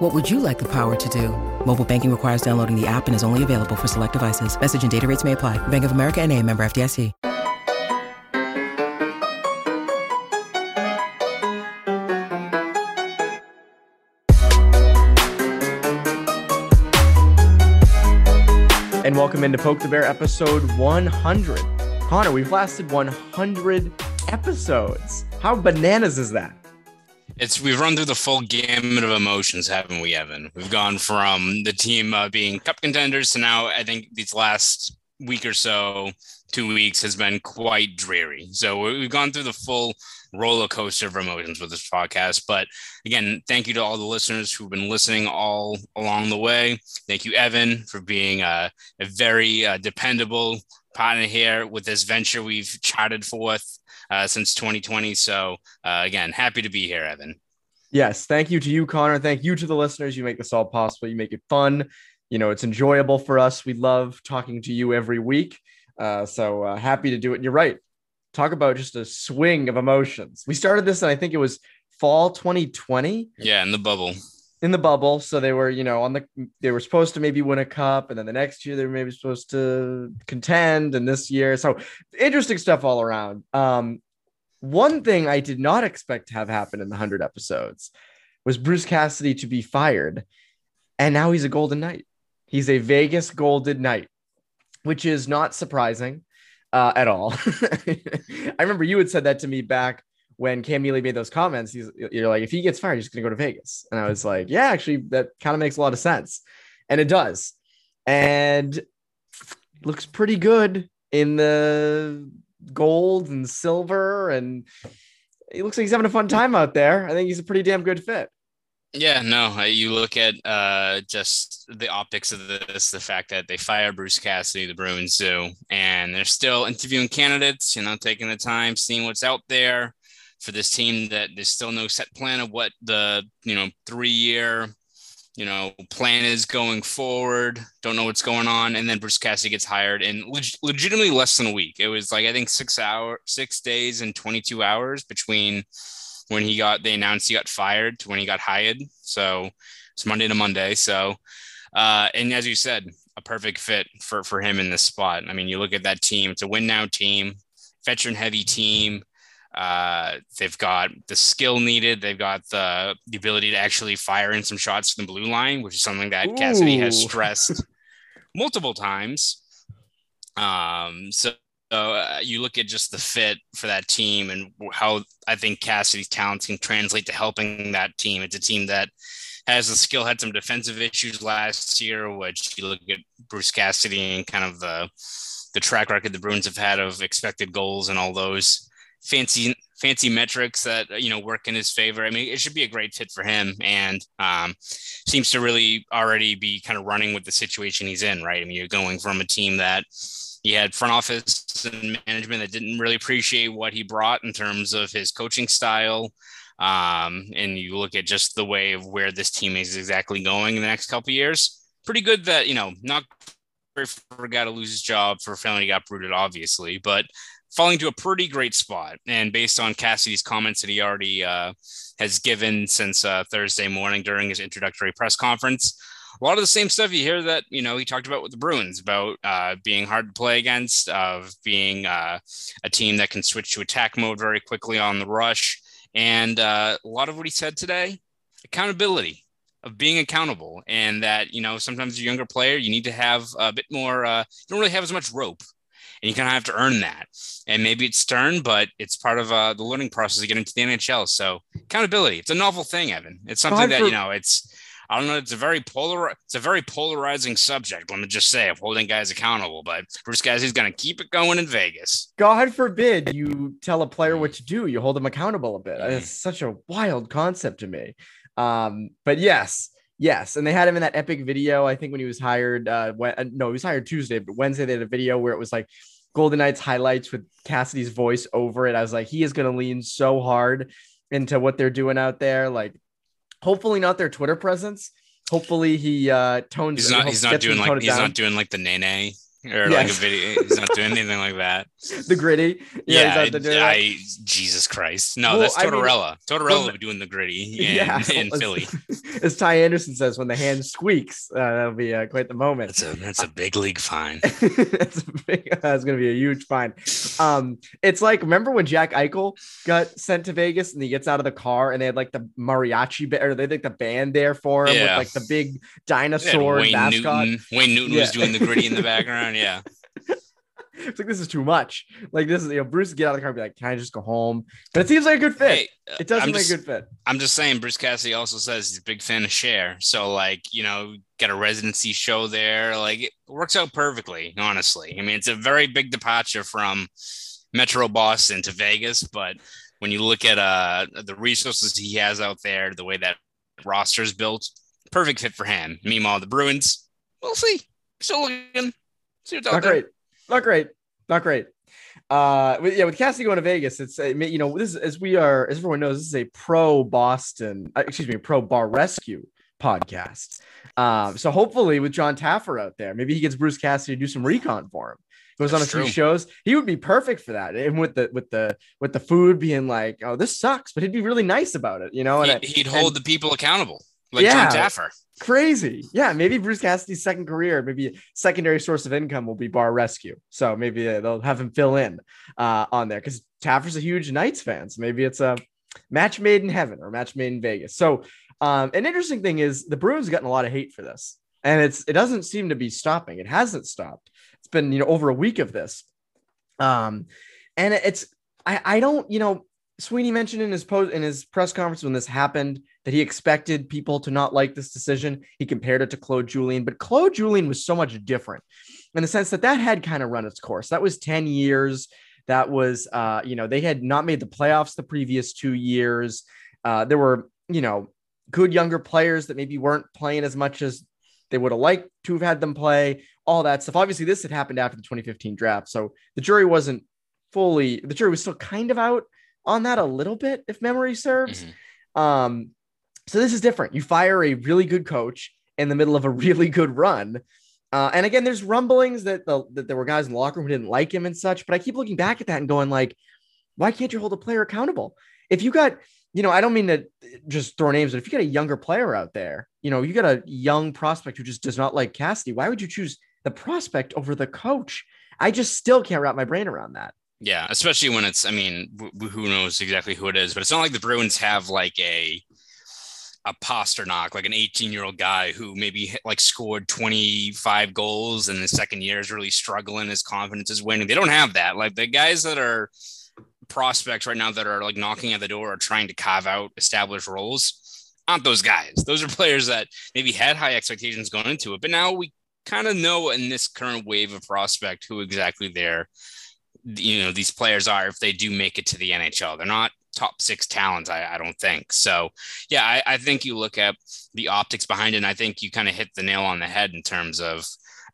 What would you like the power to do? Mobile banking requires downloading the app and is only available for select devices. Message and data rates may apply. Bank of America and a member FDIC. And welcome into Poke the Bear episode 100. Conor, we've lasted 100 episodes. How bananas is that? It's we've run through the full gamut of emotions, haven't we, Evan? We've gone from the team uh, being cup contenders to now. I think these last week or so, two weeks has been quite dreary. So we've gone through the full roller coaster of emotions with this podcast. But again, thank you to all the listeners who've been listening all along the way. Thank you, Evan, for being a, a very uh, dependable partner here with this venture we've charted forth uh, since 2020. So uh, again, happy to be here, Evan. Yes, thank you to you, Conor. Thank you to the listeners. You make this all possible. You make it fun. You know, it's enjoyable for us. We love talking to you every week. Uh, so uh, happy to do it. And you're right. Talk about just a swing of emotions. We started this, and I think it was fall 2020. Yeah, in the bubble. In the bubble. So they were, you know, on the, they were supposed to maybe win a cup. And then the next year they were maybe supposed to contend. And this year. So interesting stuff all around. Um, one thing I did not expect to have happen in the 100 episodes was Bruce Cassidy to be fired. And now he's a Golden Knight. He's a Vegas Golden Knight, which is not surprising uh, at all. I remember you had said that to me back when Cam Neely made those comments. He's, you're like, if he gets fired, he's going to go to Vegas. And I was like, yeah, actually, that kind of makes a lot of sense. And it does. And looks pretty good in the gold and silver and he looks like he's having a fun time out there. I think he's a pretty damn good fit. Yeah, no, you look at uh, just the optics of this, the fact that they fired Bruce Cassidy, the Bruins do, and they're still interviewing candidates, you know, taking the time, seeing what's out there for this team that there's still no set plan of what the, you know, three year, you know, plan is going forward. Don't know what's going on. And then Bruce Cassidy gets hired in leg- legitimately less than a week. It was like, I think six hour, six days and 22 hours between when he got they announced he got fired to when he got hired. So it's Monday to Monday. So uh, and as you said, a perfect fit for for him in this spot. I mean, you look at that team; it's a win now team, veteran heavy team. Uh, they've got the skill needed. They've got the, the ability to actually fire in some shots from the blue line, which is something that Ooh. Cassidy has stressed multiple times. Um, so uh, you look at just the fit for that team and how I think Cassidy's talents can translate to helping that team. It's a team that has the skill, had some defensive issues last year, which you look at Bruce Cassidy and kind of the the track record the Bruins have had of expected goals and all those fancy fancy metrics that you know work in his favor. I mean, it should be a great fit for him, and um, seems to really already be kind of running with the situation he's in. Right? I mean, you're going from a team that he had front office and management that didn't really appreciate what he brought in terms of his coaching style. Um, and you look at just the way of where this team is exactly going in the next couple years. Pretty good that you know not for to lose his job for failing he got brooted, obviously, but falling to a pretty great spot. And based on Cassidy's comments that he already uh, has given since uh, Thursday morning during his introductory press conference, a lot of the same stuff you hear that you know he talked about with the Bruins about uh, being hard to play against, of being uh, a team that can switch to attack mode very quickly on the rush, and uh, a lot of what he said today, accountability of being accountable, and that you know sometimes a younger player you need to have a bit more. Uh, you don't really have as much rope and you kind of have to earn that. And maybe it's stern, but it's part of uh, the learning process to get into the NHL. So accountability, it's a novel thing, Evan. It's something that you know, it's I don't know. It's a very polar. It's a very polarizing subject. Let me just say, of holding guys accountable. But Bruce Cassidy's going to keep it going in Vegas. God forbid you tell a player what to do. You hold them accountable a bit. Mm. It's such a wild concept to me. Um, but yes, yes, and they had him in that epic video. I think when he was hired. Uh, when, uh, no, he was hired Tuesday, but Wednesday they had a video where it was like Golden Knights highlights with Cassidy's voice over it. I was like, he is going to lean so hard into what they're doing out there. Like, hopefully not their Twitter presence. Hopefully he uh tones. He's not. He's not doing like. He's down. not doing like the nene or yes. like a video. He's not doing anything like that. The gritty. Yeah, yeah I Jesus Christ. No, well, that's Tortorella. I mean, Tortorella doing the gritty in, yeah, in Philly. As Ty Anderson says, when the hand squeaks, uh, that'll be uh, quite the moment. That's a that's a big league fine. that's a big. That's going to be a huge fine. Um, it's like remember when Jack Eichel got sent to Vegas and he gets out of the car and they had like the mariachi or they had like the band there for him yeah. with like the big dinosaur Wayne mascot. Newton. Wayne Newton yeah. was doing the gritty in the background. Yeah. it's like this is too much. Like this is you know Bruce get out of the car and be like, can I just go home? But it seems like a good fit. Hey, it does seem like a good fit. I'm just saying, Bruce Cassidy also says he's a big fan of Cher. So like you know, get a residency show there. Like it works out perfectly. Honestly, I mean, it's a very big departure from Metro Boston to Vegas, but when you look at uh the resources he has out there, the way that roster is built, perfect fit for him. Meanwhile, the Bruins, we'll see. Still looking not great. Not great. Not great. Uh, yeah, with Cassidy going to Vegas, it's you know this is, as we are as everyone knows, this is a pro Boston, uh, excuse me, pro bar rescue podcast. Um, so hopefully with Jon Taffer out there, maybe he gets Bruce Cassidy to do some recon for him. Goes That's on a true. few shows. He would be perfect for that. And with the with the with the food being like, oh, this sucks, but he'd be really nice about it, you know. And he'd, he'd hold and, the people accountable like yeah, Jon Taffer. Crazy. Yeah, maybe Bruce Cassidy's second career, maybe secondary source of income will be bar rescue. So maybe uh, they'll have him fill in uh, on there because Taffer's a huge Knights fan. So maybe it's a match made in heaven or match made in Vegas. So um, an interesting thing is the Bruins gotten a lot of hate for this, and it's it doesn't seem to be stopping. It hasn't stopped. It's been you know over a week of this, um, and it's I I don't you know Sweeney mentioned in his post in his press conference when this happened that he expected people to not like this decision. He compared it to Claude Julien, but Claude Julien was so much different in the sense that that had kind of run its course. That was 10 years. That was, uh, you know, they had not made the playoffs the previous two years. Uh, there were, you know, good younger players that maybe weren't playing as much as they would have liked to have had them play, all that stuff. Obviously, this had happened after the 2015 draft. So the jury wasn't fully, the jury was still kind of out on that a little bit, if memory serves. Mm-hmm. Um, so this is different. You fire a really good coach in the middle of a really good run. Uh, and again, there's rumblings that, the, that there were guys in the locker room who didn't like him and such. But I keep looking back at that and going like, why can't you hold a player accountable? If you got, you know, I don't mean to just throw names, but if you got a younger player out there, you know, you got a young prospect who just does not like Cassidy, why would you choose the prospect over the coach? I just still can't wrap my brain around that. Yeah, especially when it's, I mean, who knows exactly who it is, but it's not like the Bruins have like a a Pastrnak, like an 18 year old guy who maybe like scored 25 goals in the second year is really struggling. His confidence is winning. They don't have that. Like the guys that are prospects right now that are like knocking at the door or trying to carve out established roles aren't those guys. Those are players that maybe had high expectations going into it, but now we kind of know in this current wave of prospect who exactly they're you know these players are if they do make it to the NHL. They're not top six talents, I, I don't think. So yeah, I, I, think you look at the optics behind it, and I think you kind of hit the nail on the head in terms of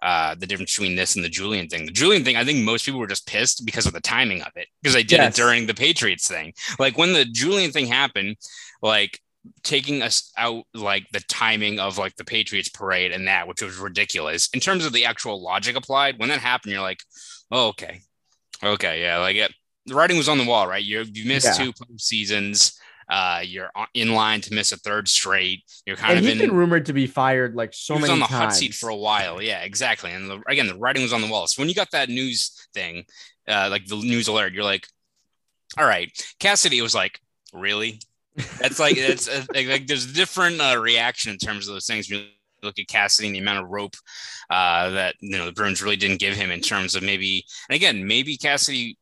uh, the difference between this and the Julien thing. The Julien thing, I think most people were just pissed because of the timing of it, because they did yes. it during the Patriots thing. Like when the Julien thing happened, like taking us out like the timing of like the Patriots parade and that, which was ridiculous in terms of the actual logic applied. When that happened, you're like, oh, okay, Okay, yeah, like it. The writing was on the wall, right? You you missed yeah. two seasons. Uh, you're in line to miss a third straight. You're kind and of he's in, been rumored to be fired like so he was many on the times. hot seat for a while. Yeah, exactly. And the, again, the writing was on the wall. So when you got that news thing, uh, like the news alert, you're like, all right. Cassidy was like, really? That's like it's uh, like, like, there's a different uh, reaction in terms of those things look at Cassidy and the amount of rope uh, that you know the Bruins really didn't give him in terms of maybe, and again, maybe Cassidy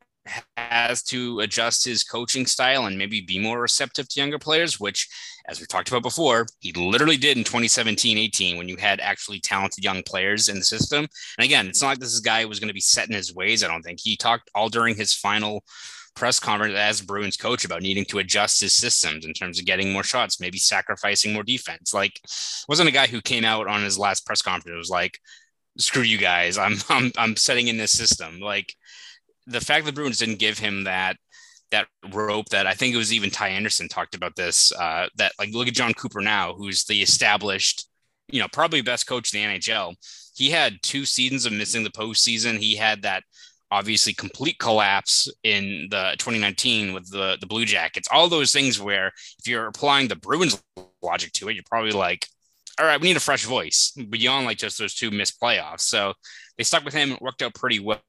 has to adjust his coaching style and maybe be more receptive to younger players, which, as we talked about before, he literally did in 2017 18 when you had actually talented young players in the system. And again, it's not like this guy was going to be set in his ways, I don't think. He talked all during his final press conference as Bruins coach about needing to adjust his systems in terms of getting more shots, maybe sacrificing more defense. Like, wasn't a guy who came out on his last press conference. Was like, screw you guys. I'm I'm I'm setting in this system. Like, the fact that Bruins didn't give him that that rope that I think it was even Ty Anderson talked about this. Uh, that like look at Jon Cooper now, who's the established, you know, probably best coach in the NHL. He had two seasons of missing the postseason. He had that obviously complete collapse in the 2019 with the the Blue Jackets. All those things where if you're applying the Bruins logic to it, you're probably like, all right, we need a fresh voice beyond like just those two missed playoffs. So they stuck with him. It worked out pretty well.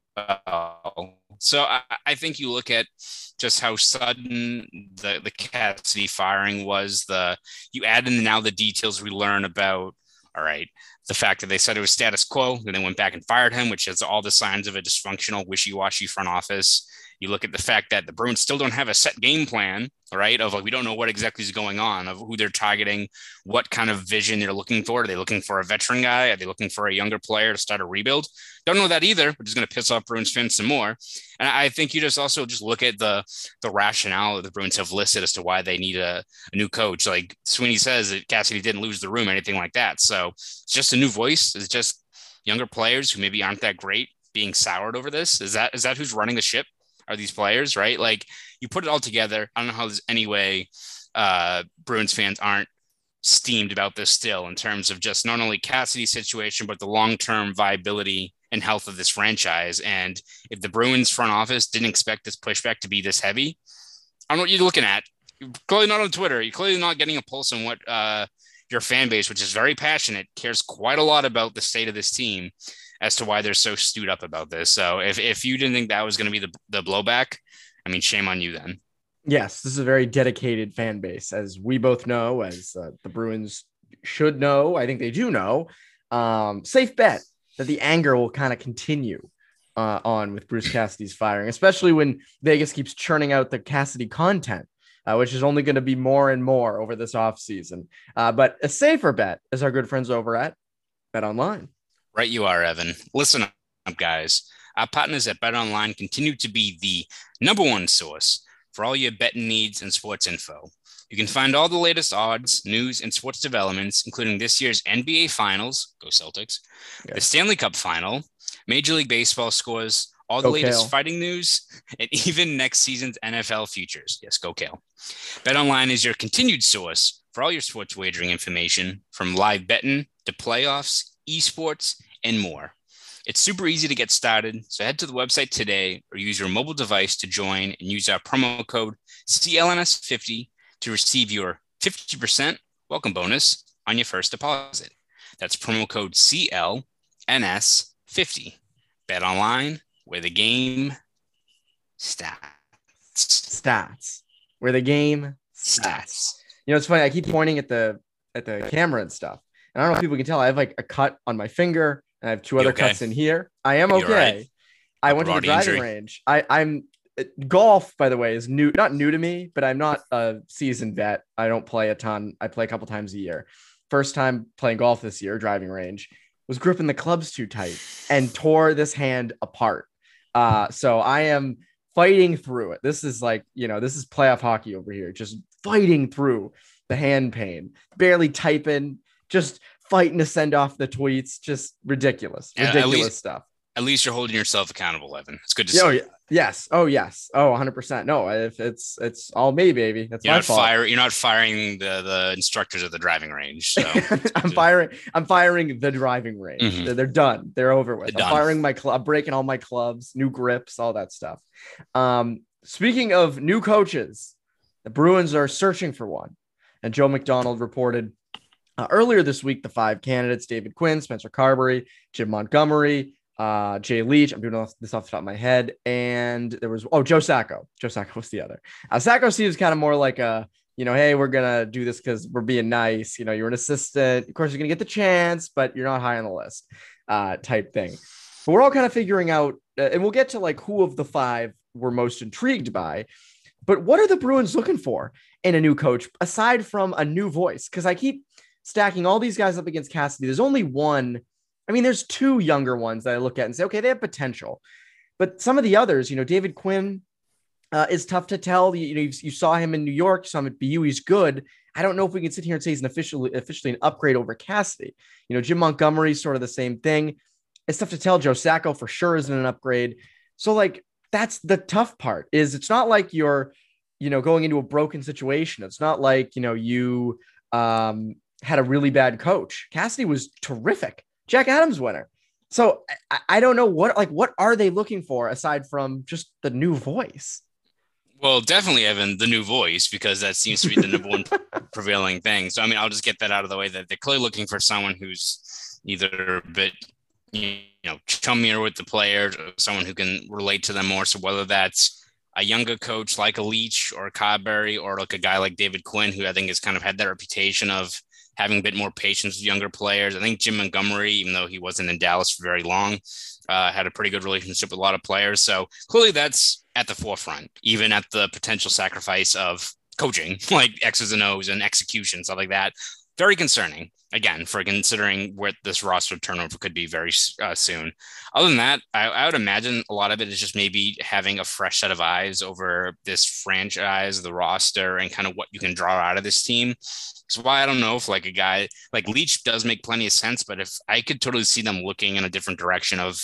So I, I think you look at just how sudden the the Cassidy firing was. The you add in now the details we learn about. All right, the fact that they said it was status quo, and then went back and fired him, which has all the signs of a dysfunctional, wishy-washy front office. You look at the fact that the Bruins still don't have a set game plan, right? Of like, we don't know what exactly is going on, of who they're targeting, what kind of vision they're looking for. Are they looking for a veteran guy? Are they looking for a younger player to start a rebuild? Don't know that either, which is going to piss off Bruins fans some more. And I think you just also just look at the the rationale that the Bruins have listed as to why they need a, a new coach. Like Sweeney says that Cassidy didn't lose the room, anything like that. So it's just a new voice. It's just younger players who maybe aren't that great being soured over this. Is that is that who's running the ship? are these players, right? Like you put it all together. I don't know how there's any way uh, Bruins fans aren't steamed about this still in terms of just not only Cassidy's situation, but the long term viability and health of this franchise. And if the Bruins front office didn't expect this pushback to be this heavy, I don't know what you're looking at. You're clearly not on Twitter. You're clearly not getting a pulse on what uh, your fan base, which is very passionate, cares quite a lot about the state of this team as to why they're so stewed up about this. So if, if you didn't think that was going to be the, the blowback, I mean, shame on you then. Yes, this is a very dedicated fan base, as we both know, as uh, the Bruins should know. I think they do know. Um, safe bet that the anger will kind of continue uh, on with Bruce Cassidy's firing, especially when Vegas keeps churning out the Cassidy content. Uh, which is only going to be more and more over this offseason. Uh, but a safer bet is our good friends over at Bet Online. Right, you are, Evan. Listen up, guys. Our partners at Bet Online continue to be the number one source for all your betting needs and sports info. You can find all the latest odds, news, and sports developments, including this year's NBA Finals, go Celtics, the Stanley Cup Final, Major League Baseball scores, all the go latest Cale. fighting news, and even next season's NFL futures. Yes, go Cale. BetOnline is your continued source for all your sports wagering information, from live betting to playoffs, esports, and more. It's super easy to get started, so head to the website today or use your mobile device to join and use our promo code CLNS50 to receive your 50% welcome bonus on your first deposit. That's promo code CLNS50. Bet online where the game stats. Stats. Where the game stats. stats. You know, it's funny. I keep pointing at the at the camera and stuff. And I don't know if people can tell. I have like a cut on my finger I have two other okay? cuts in here. I am okay. Right. I went to the driving injury. range. I, I'm uh, golf, by the way, is new, not new to me, but I'm not a seasoned vet. I don't play a ton. I play a couple times a year. First time playing golf this year, driving range, was gripping the clubs too tight and tore this hand apart. Uh, so I am fighting through it. This is like, you know, this is playoff hockey over here, just fighting through the hand pain, barely typing, just fighting to send off the tweets. Just ridiculous, ridiculous least, stuff. At least you're holding yourself accountable, Evan. It's good to see. oh, see. Yeah. Yes. Oh, yes. Oh, 100 percent. No, if it's it's all me, baby. That's you're my not fault. Fire, you're not firing the the instructors at the driving range. So I'm firing. I'm firing the driving range. Mm-hmm. They're, they're, done. They're over with. They're I'm done. firing my club. breaking all my clubs, new grips, all that stuff. Um, speaking of new coaches, the Bruins are searching for one, and Joe McDonald reported uh, earlier this week, the five candidates David Quinn, Spencer Carbery, Jim Montgomery, uh, Jay Leach. I'm doing this off the top of my head. And there was, oh, Joe Sacco. Joe Sacco was the other. Uh, Sacco seems kind of more like a, you know, hey, we're going to do this because we're being nice. You know, you're an assistant. Of course, you're going to get the chance, but you're not high on the list uh, type thing. But we're all kind of figuring out, uh, and we'll get to like who of the five we're most intrigued by. But what are the Bruins looking for in a new coach aside from a new voice? Because I keep stacking all these guys up against Cassidy, there's only one. I mean, there's two younger ones that I look at and say, okay, they have potential. But some of the others, you know, David Quinn uh, is tough to tell. You, you know, you, you, saw him in New York, you saw him at BU. He's good. I don't know if we can sit here and say he's an officially officially an upgrade over Cassidy. You know, Jim Montgomery, sort of the same thing. It's tough to tell. Joe Sacco for sure isn't an upgrade. So, like, that's the tough part is it's not like you're, you know, going into a broken situation. It's not like, you know, you um, had a really bad coach. Cassidy was terrific. Jack Adams winner. So I, I don't know what like what are they looking for aside from just the new voice? Well, definitely, Evan, the new voice, because that seems to be the number one prevailing thing. So, I mean, I'll just get that out of the way that they're clearly looking for someone who's either a bit, you know, chummier with the players, or someone who can relate to them more. So, whether that's a younger coach like a Leach or a Carbery, or like a guy like David Quinn, who I think has kind of had that reputation of having a bit more patience with younger players. I think Jim Montgomery, even though he wasn't in Dallas for very long, uh, had a pretty good relationship with a lot of players. So clearly that's at the forefront, even at the potential sacrifice of coaching, like X's and O's and execution, stuff like that. Very concerning, again, for considering what this roster turnover could be very uh, soon. Other than that, I, I, would imagine a lot of it is just maybe having a fresh set of eyes over this franchise, the roster, and kind of what you can draw out of this team. So why I don't know if like a guy like Leach does make plenty of sense, but if I could totally see them looking in a different direction of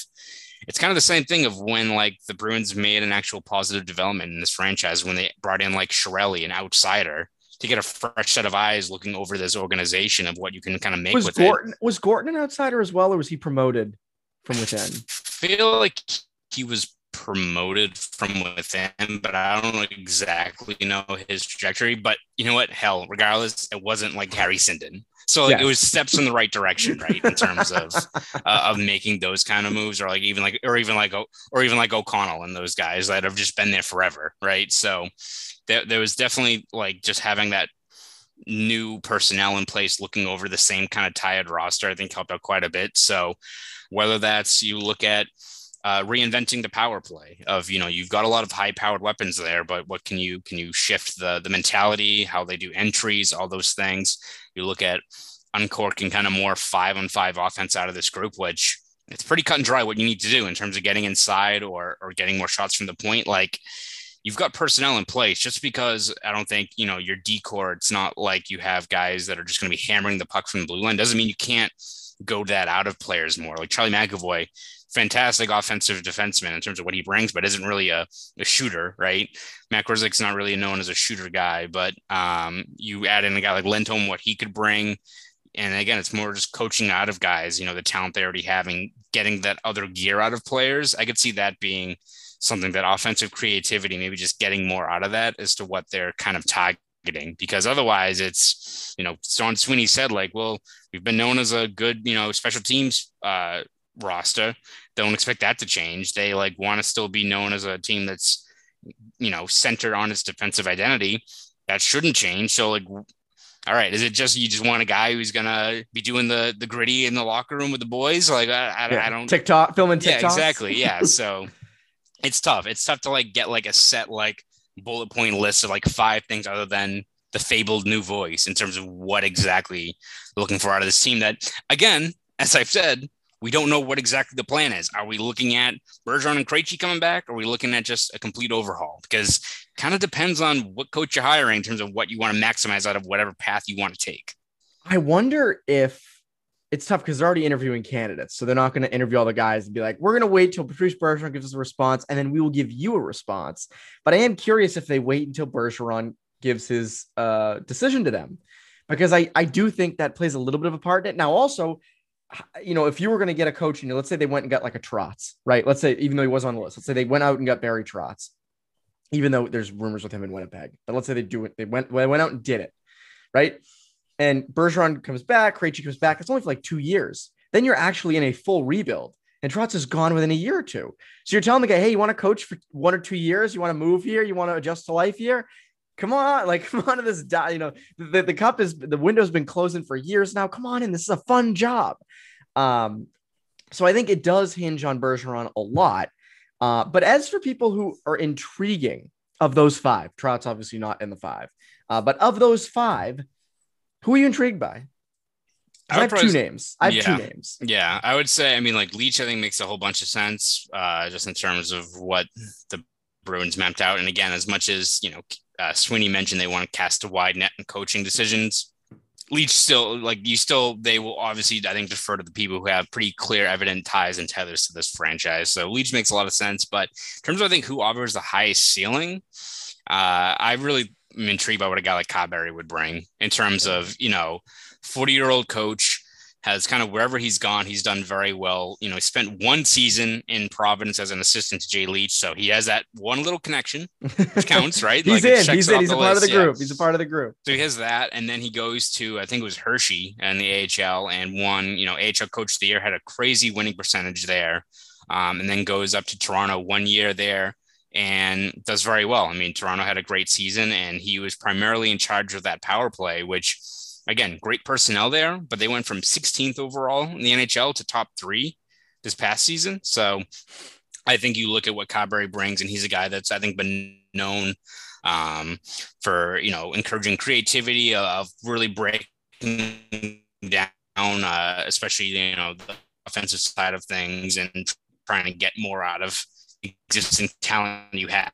it's kind of the same thing of when like the Bruins made an actual positive development in this franchise when they brought in like Chiarelli, an outsider, to get a fresh set of eyes looking over this organization of what you can kind of make was with Gorton, it. Was Gorton an outsider as well, or was he promoted from within? I feel like he was promoted from within, but I don't exactly know his trajectory. But you know what? Hell, regardless, it wasn't like Harry Sinden. So like, yes. it was steps in the right direction, right, in terms of uh, of making those kind of moves, or like even like or even like or even like O'Connell and those guys that have just been there forever, right? So there, there was definitely like just having that new personnel in place, looking over the same kind of tired roster, I think helped out quite a bit. So whether that's you look at uh, reinventing the power play of you know you've got a lot of high powered weapons there but what can you can you shift the the mentality how they do entries all those things you look at uncorking kind of more five on five offense out of this group which it's pretty cut and dry what you need to do in terms of getting inside or or getting more shots from the point like you've got personnel in place just because I don't think, you know, your decor, it's not like you have guys that are just going to be hammering the puck from the blue line. Doesn't mean you can't go that out of players more. Like Charlie McAvoy fantastic offensive defenseman in terms of what he brings, but isn't really a, a shooter, right? Matt Grzelcyk's not really known as a shooter guy, but um, you add in a guy like Lindholm, what he could bring. And again, it's more just coaching out of guys, you know, the talent they already have having, getting that other gear out of players. I could see that being something that offensive creativity, maybe just getting more out of that as to what they're kind of targeting. Because otherwise, it's, you know, Sean Sweeney said, like, well, we've been known as a good, you know, special teams uh, roster. Don't expect that to change. They like want to still be known as a team that's you know centered on its defensive identity. That shouldn't change. So like all right, is it just you just want a guy who's gonna be doing the the gritty in the locker room with the boys? Like I, I, yeah. I don't TikTok filming TikTok. Yeah, exactly. Yeah. So it's tough. It's tough to like get like a set like bullet point list of like five things other than the fabled new voice in terms of what exactly looking for out of this team that again, as I've said, we don't know what exactly the plan is. Are we looking at Bergeron and Krejci coming back? Are we looking at just a complete overhaul? Because kind of depends on what coach you're hiring in terms of what you want to maximize out of whatever path you want to take. I wonder if it's tough because they're already interviewing candidates. So they're not going to interview all the guys and be like, we're going to wait till Patrice Bergeron gives us a response and then we will give you a response. But I am curious if they wait until Bergeron gives his uh, decision to them because I, I do think that plays a little bit of a part in it. Now, also, you know, if you were going to get a coach, you know, let's say they went and got like a Trotz, right? Let's say, even though he was on the list, let's say they went out and got Barry Trotz, even though there's rumors with him in Winnipeg, but let's say they do it. They went, they went out and did it, right? And Bergeron comes back, Krejci comes back. It's only for like two years. Then you're actually in a full rebuild. And Trotz is gone within a year or two. So you're telling the guy, hey, you want to coach for one or two years? You want to move here? You want to adjust to life here? Come on, like come on to this. You know, the, the cup is the window's been closing for years now. Come on in. This is a fun job. Um, so I think it does hinge on Bergeron a lot. Uh, but as for people who are intriguing of those five, Trotz's obviously not in the five, uh, but of those five, who are you intrigued by? I, I have probably, two names. I have yeah, two names. Yeah, I would say. I mean, like Leach, I think makes a whole bunch of sense, uh, just in terms of what the Bruins mapped out. And again, as much as you know, uh, Sweeney mentioned they want to cast a wide net in coaching decisions. Leach still like you still they will obviously I think defer to the people who have pretty clear evident ties and tethers to this franchise. So Leach makes a lot of sense, but in terms of I think who offers the highest ceiling, uh, I really am intrigued by what a guy like Carbery would bring in terms of you know 40 year old coach has kind of wherever he's gone, he's done very well. You know, he spent one season in Providence as an assistant to Jay Leach, so he has that one little connection, which counts, right? he's like, in, he's in, he's a part list. of the group. Yeah. He's a part of the group. So he has that, and then he goes to I think it was Hershey and the AHL and won. You know, AHL Coach of the Year had a crazy winning percentage there, um, and then goes up to Toronto one year there and does very well. I mean, Toronto had a great season, and he was primarily in charge of that power play, which again, great personnel there, but they went from 16th overall in the NHL to top three this past season. So I think you look at what Carbery brings, and he's a guy that's I think been known um, for you know encouraging creativity of really breaking down, uh, especially you know the offensive side of things and trying to get more out of existing talent you have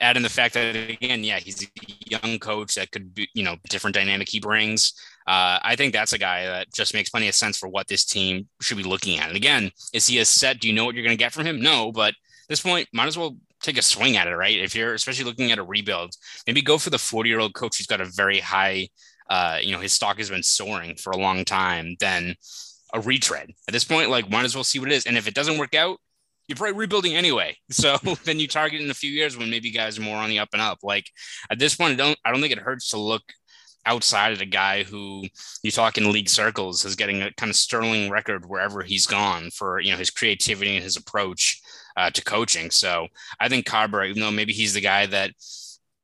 add in the fact that again, yeah, he's a young coach that could be, you know, different dynamic he brings. Uh, I think that's a guy that just makes plenty of sense for what this team should be looking at. And again, is he a set? Do you know what you're going to get from him? No, but this point, might as well take a swing at it, right? If you're especially looking at a rebuild, maybe go for the 40 year old coach who's got a very high, uh, you know, his stock has been soaring for a long time. Then a retread at this point, like might as well see what it is. And if it doesn't work out, you're probably rebuilding anyway. So then you target in a few years when maybe guys are more on the up and up. Like at this point, I don't I don't think it hurts to look outside of the guy who you talk in league circles is getting a kind of sterling record wherever he's gone for you know his creativity and his approach uh, to coaching. So I think Carbery, even though maybe he's the guy that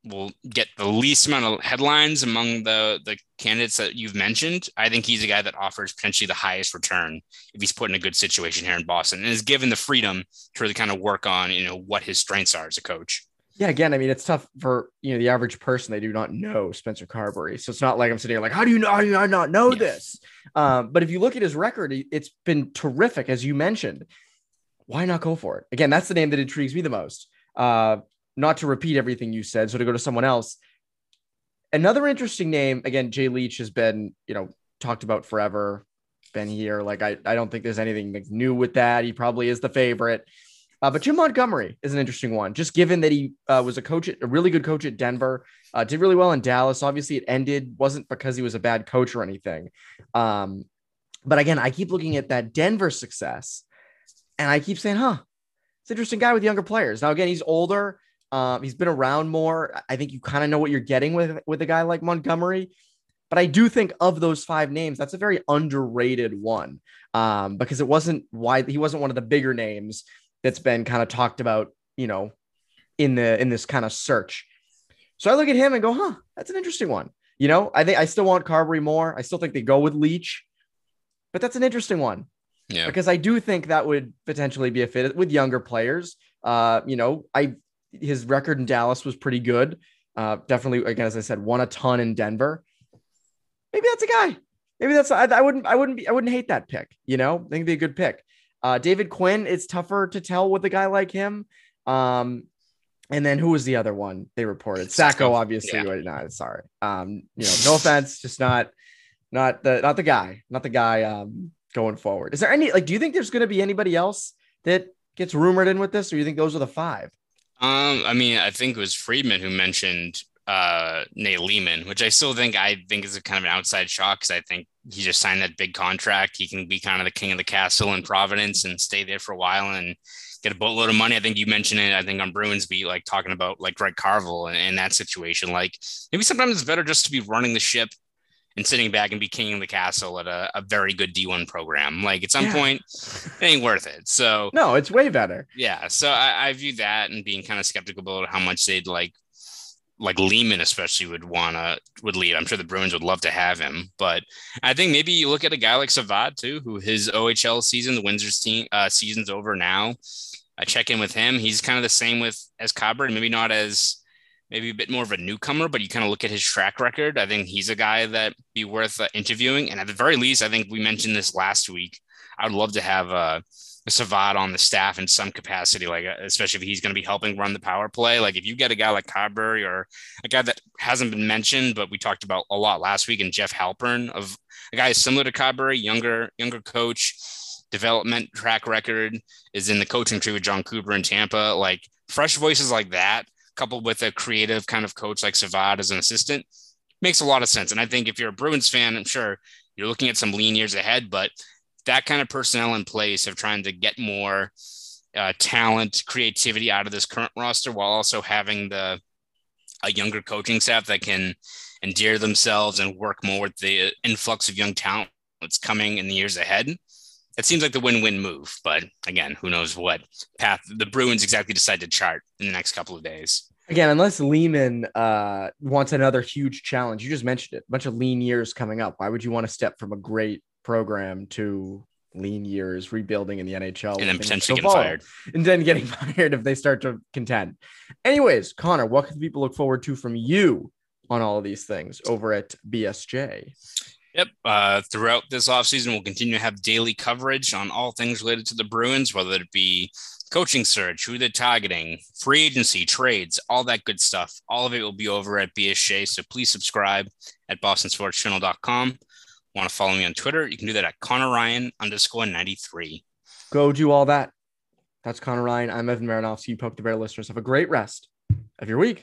will get the least amount of headlines among the the candidates that you've mentioned. I think he's a guy that offers potentially the highest return if he's put in a good situation here in Boston and is given the freedom to really kind of work on you know what his strengths are as a coach. Yeah, again, I mean, it's tough for you know the average person. They do not know Spencer Carbery, so it's not like I'm sitting here like, how do you know? How do you not know this? Um, but if you look at his record, it's been terrific, as you mentioned. Why not go for it? Again, that's the name that intrigues me the most. Uh, not to repeat everything you said, so to go to someone else. Another interesting name, again, Jay Leach has been, you know, talked about forever, been here. Like, I, I don't think there's anything new with that. He probably is the favorite. Uh, but Jim Montgomery is an interesting one, just given that he uh, was a coach, at, a really good coach at Denver, uh, did really well in Dallas. Obviously, it ended wasn't because he was a bad coach or anything. Um, but again, I keep looking at that Denver success, and I keep saying, "Huh, it's an interesting guy with younger players." Now, again, he's older. Um, he's been around more. I think you kind of know what you're getting with with a guy like Montgomery. But I do think of those five names, that's a very underrated one um, because it wasn't why he wasn't one of the bigger names that's been kind of talked about, you know, in the in this kind of search. So I look at him and go, huh, that's an interesting one. You know, I think I still want Carbery more. I still think they go with Leach, but that's an interesting one. Yeah. Because I do think that would potentially be a fit with younger players. Uh, you know, I his record in Dallas was pretty good. Uh, definitely, again, as I said, won a ton in Denver. Maybe that's a guy. Maybe that's I, I wouldn't I wouldn't be I wouldn't hate that pick. You know, I think it'd be a good pick. Uh, David Quinn, it's tougher to tell with a guy like him. Um, and then who was the other one they reported? Sacco, obviously. Yeah. Not sorry. Um, you know, no offense, just not not the not the guy, not the guy um going forward. Is there any like do you think there's gonna be anybody else that gets rumored in with this, or you think those are the five? Um, I mean, I think it was Friedman who mentioned uh Nate Leaman, which I still think I think is a kind of an outside shot because I think he just signed that big contract. He can be kind of the king of the castle in Providence and stay there for a while and get a boatload of money. I think you mentioned it. I think on Bruins beat, like talking about like Greg Carvel and, and that situation. Like maybe sometimes it's better just to be running the ship and sitting back and be king of the castle at a, a very good D1 program. Like at some yeah. point, it ain't worth it. So no, it's way better. Yeah. So I, I view that and being kind of skeptical about how much they'd like like Leaman especially would wanna would lead. I'm sure the Bruins would love to have him, but I think maybe you look at a guy like Savard too, who his OHL season, the Windsor's team uh, season's over now. I check in with him. He's kind of the same with as Coburn, maybe not as maybe a bit more of a newcomer, but you kind of look at his track record. I think he's a guy that be worth uh, interviewing. And at the very least, I think we mentioned this last week. I would love to have uh, Savard on the staff in some capacity, like uh, especially if he's going to be helping run the power play. Like if you get a guy like Carbery or a guy that hasn't been mentioned, but we talked about a lot last week, and Jeff Halpern of a guy similar to Carbery, younger younger coach, development track record is in the coaching tree with Jon Cooper in Tampa. Like fresh voices like that, coupled with a creative kind of coach like Savard as an assistant, makes a lot of sense. And I think if you're a Bruins fan, I'm sure you're looking at some lean years ahead, but that kind of personnel in place of trying to get more uh, talent, creativity out of this current roster while also having the a younger coaching staff that can endear themselves and work more with the influx of young talent that's coming in the years ahead. It seems like the win-win move, but again, who knows what path the Bruins exactly decide to chart in the next couple of days. Again, unless Leaman uh, wants another huge challenge, you just mentioned it, a bunch of lean years coming up. Why would you want to step from a great program to lean years rebuilding in the NHL and then potentially getting fired and then getting fired if they start to contend. Anyways, Conor, what can people look forward to from you on all of these things over at BSJ? Yep. Uh, throughout this offseason, we'll continue to have daily coverage on all things related to the Bruins, whether it be coaching search, who they're targeting, free agency, trades, all that good stuff. All of it will be over at BSJ. So please subscribe at bostonsportschannel.com want to follow me on Twitter, you can do that at Conor Ryan underscore 93. Go do all that. That's Conor Ryan. I'm Evan Marinofsky. You poke the bear listeners. Have a great rest of your week.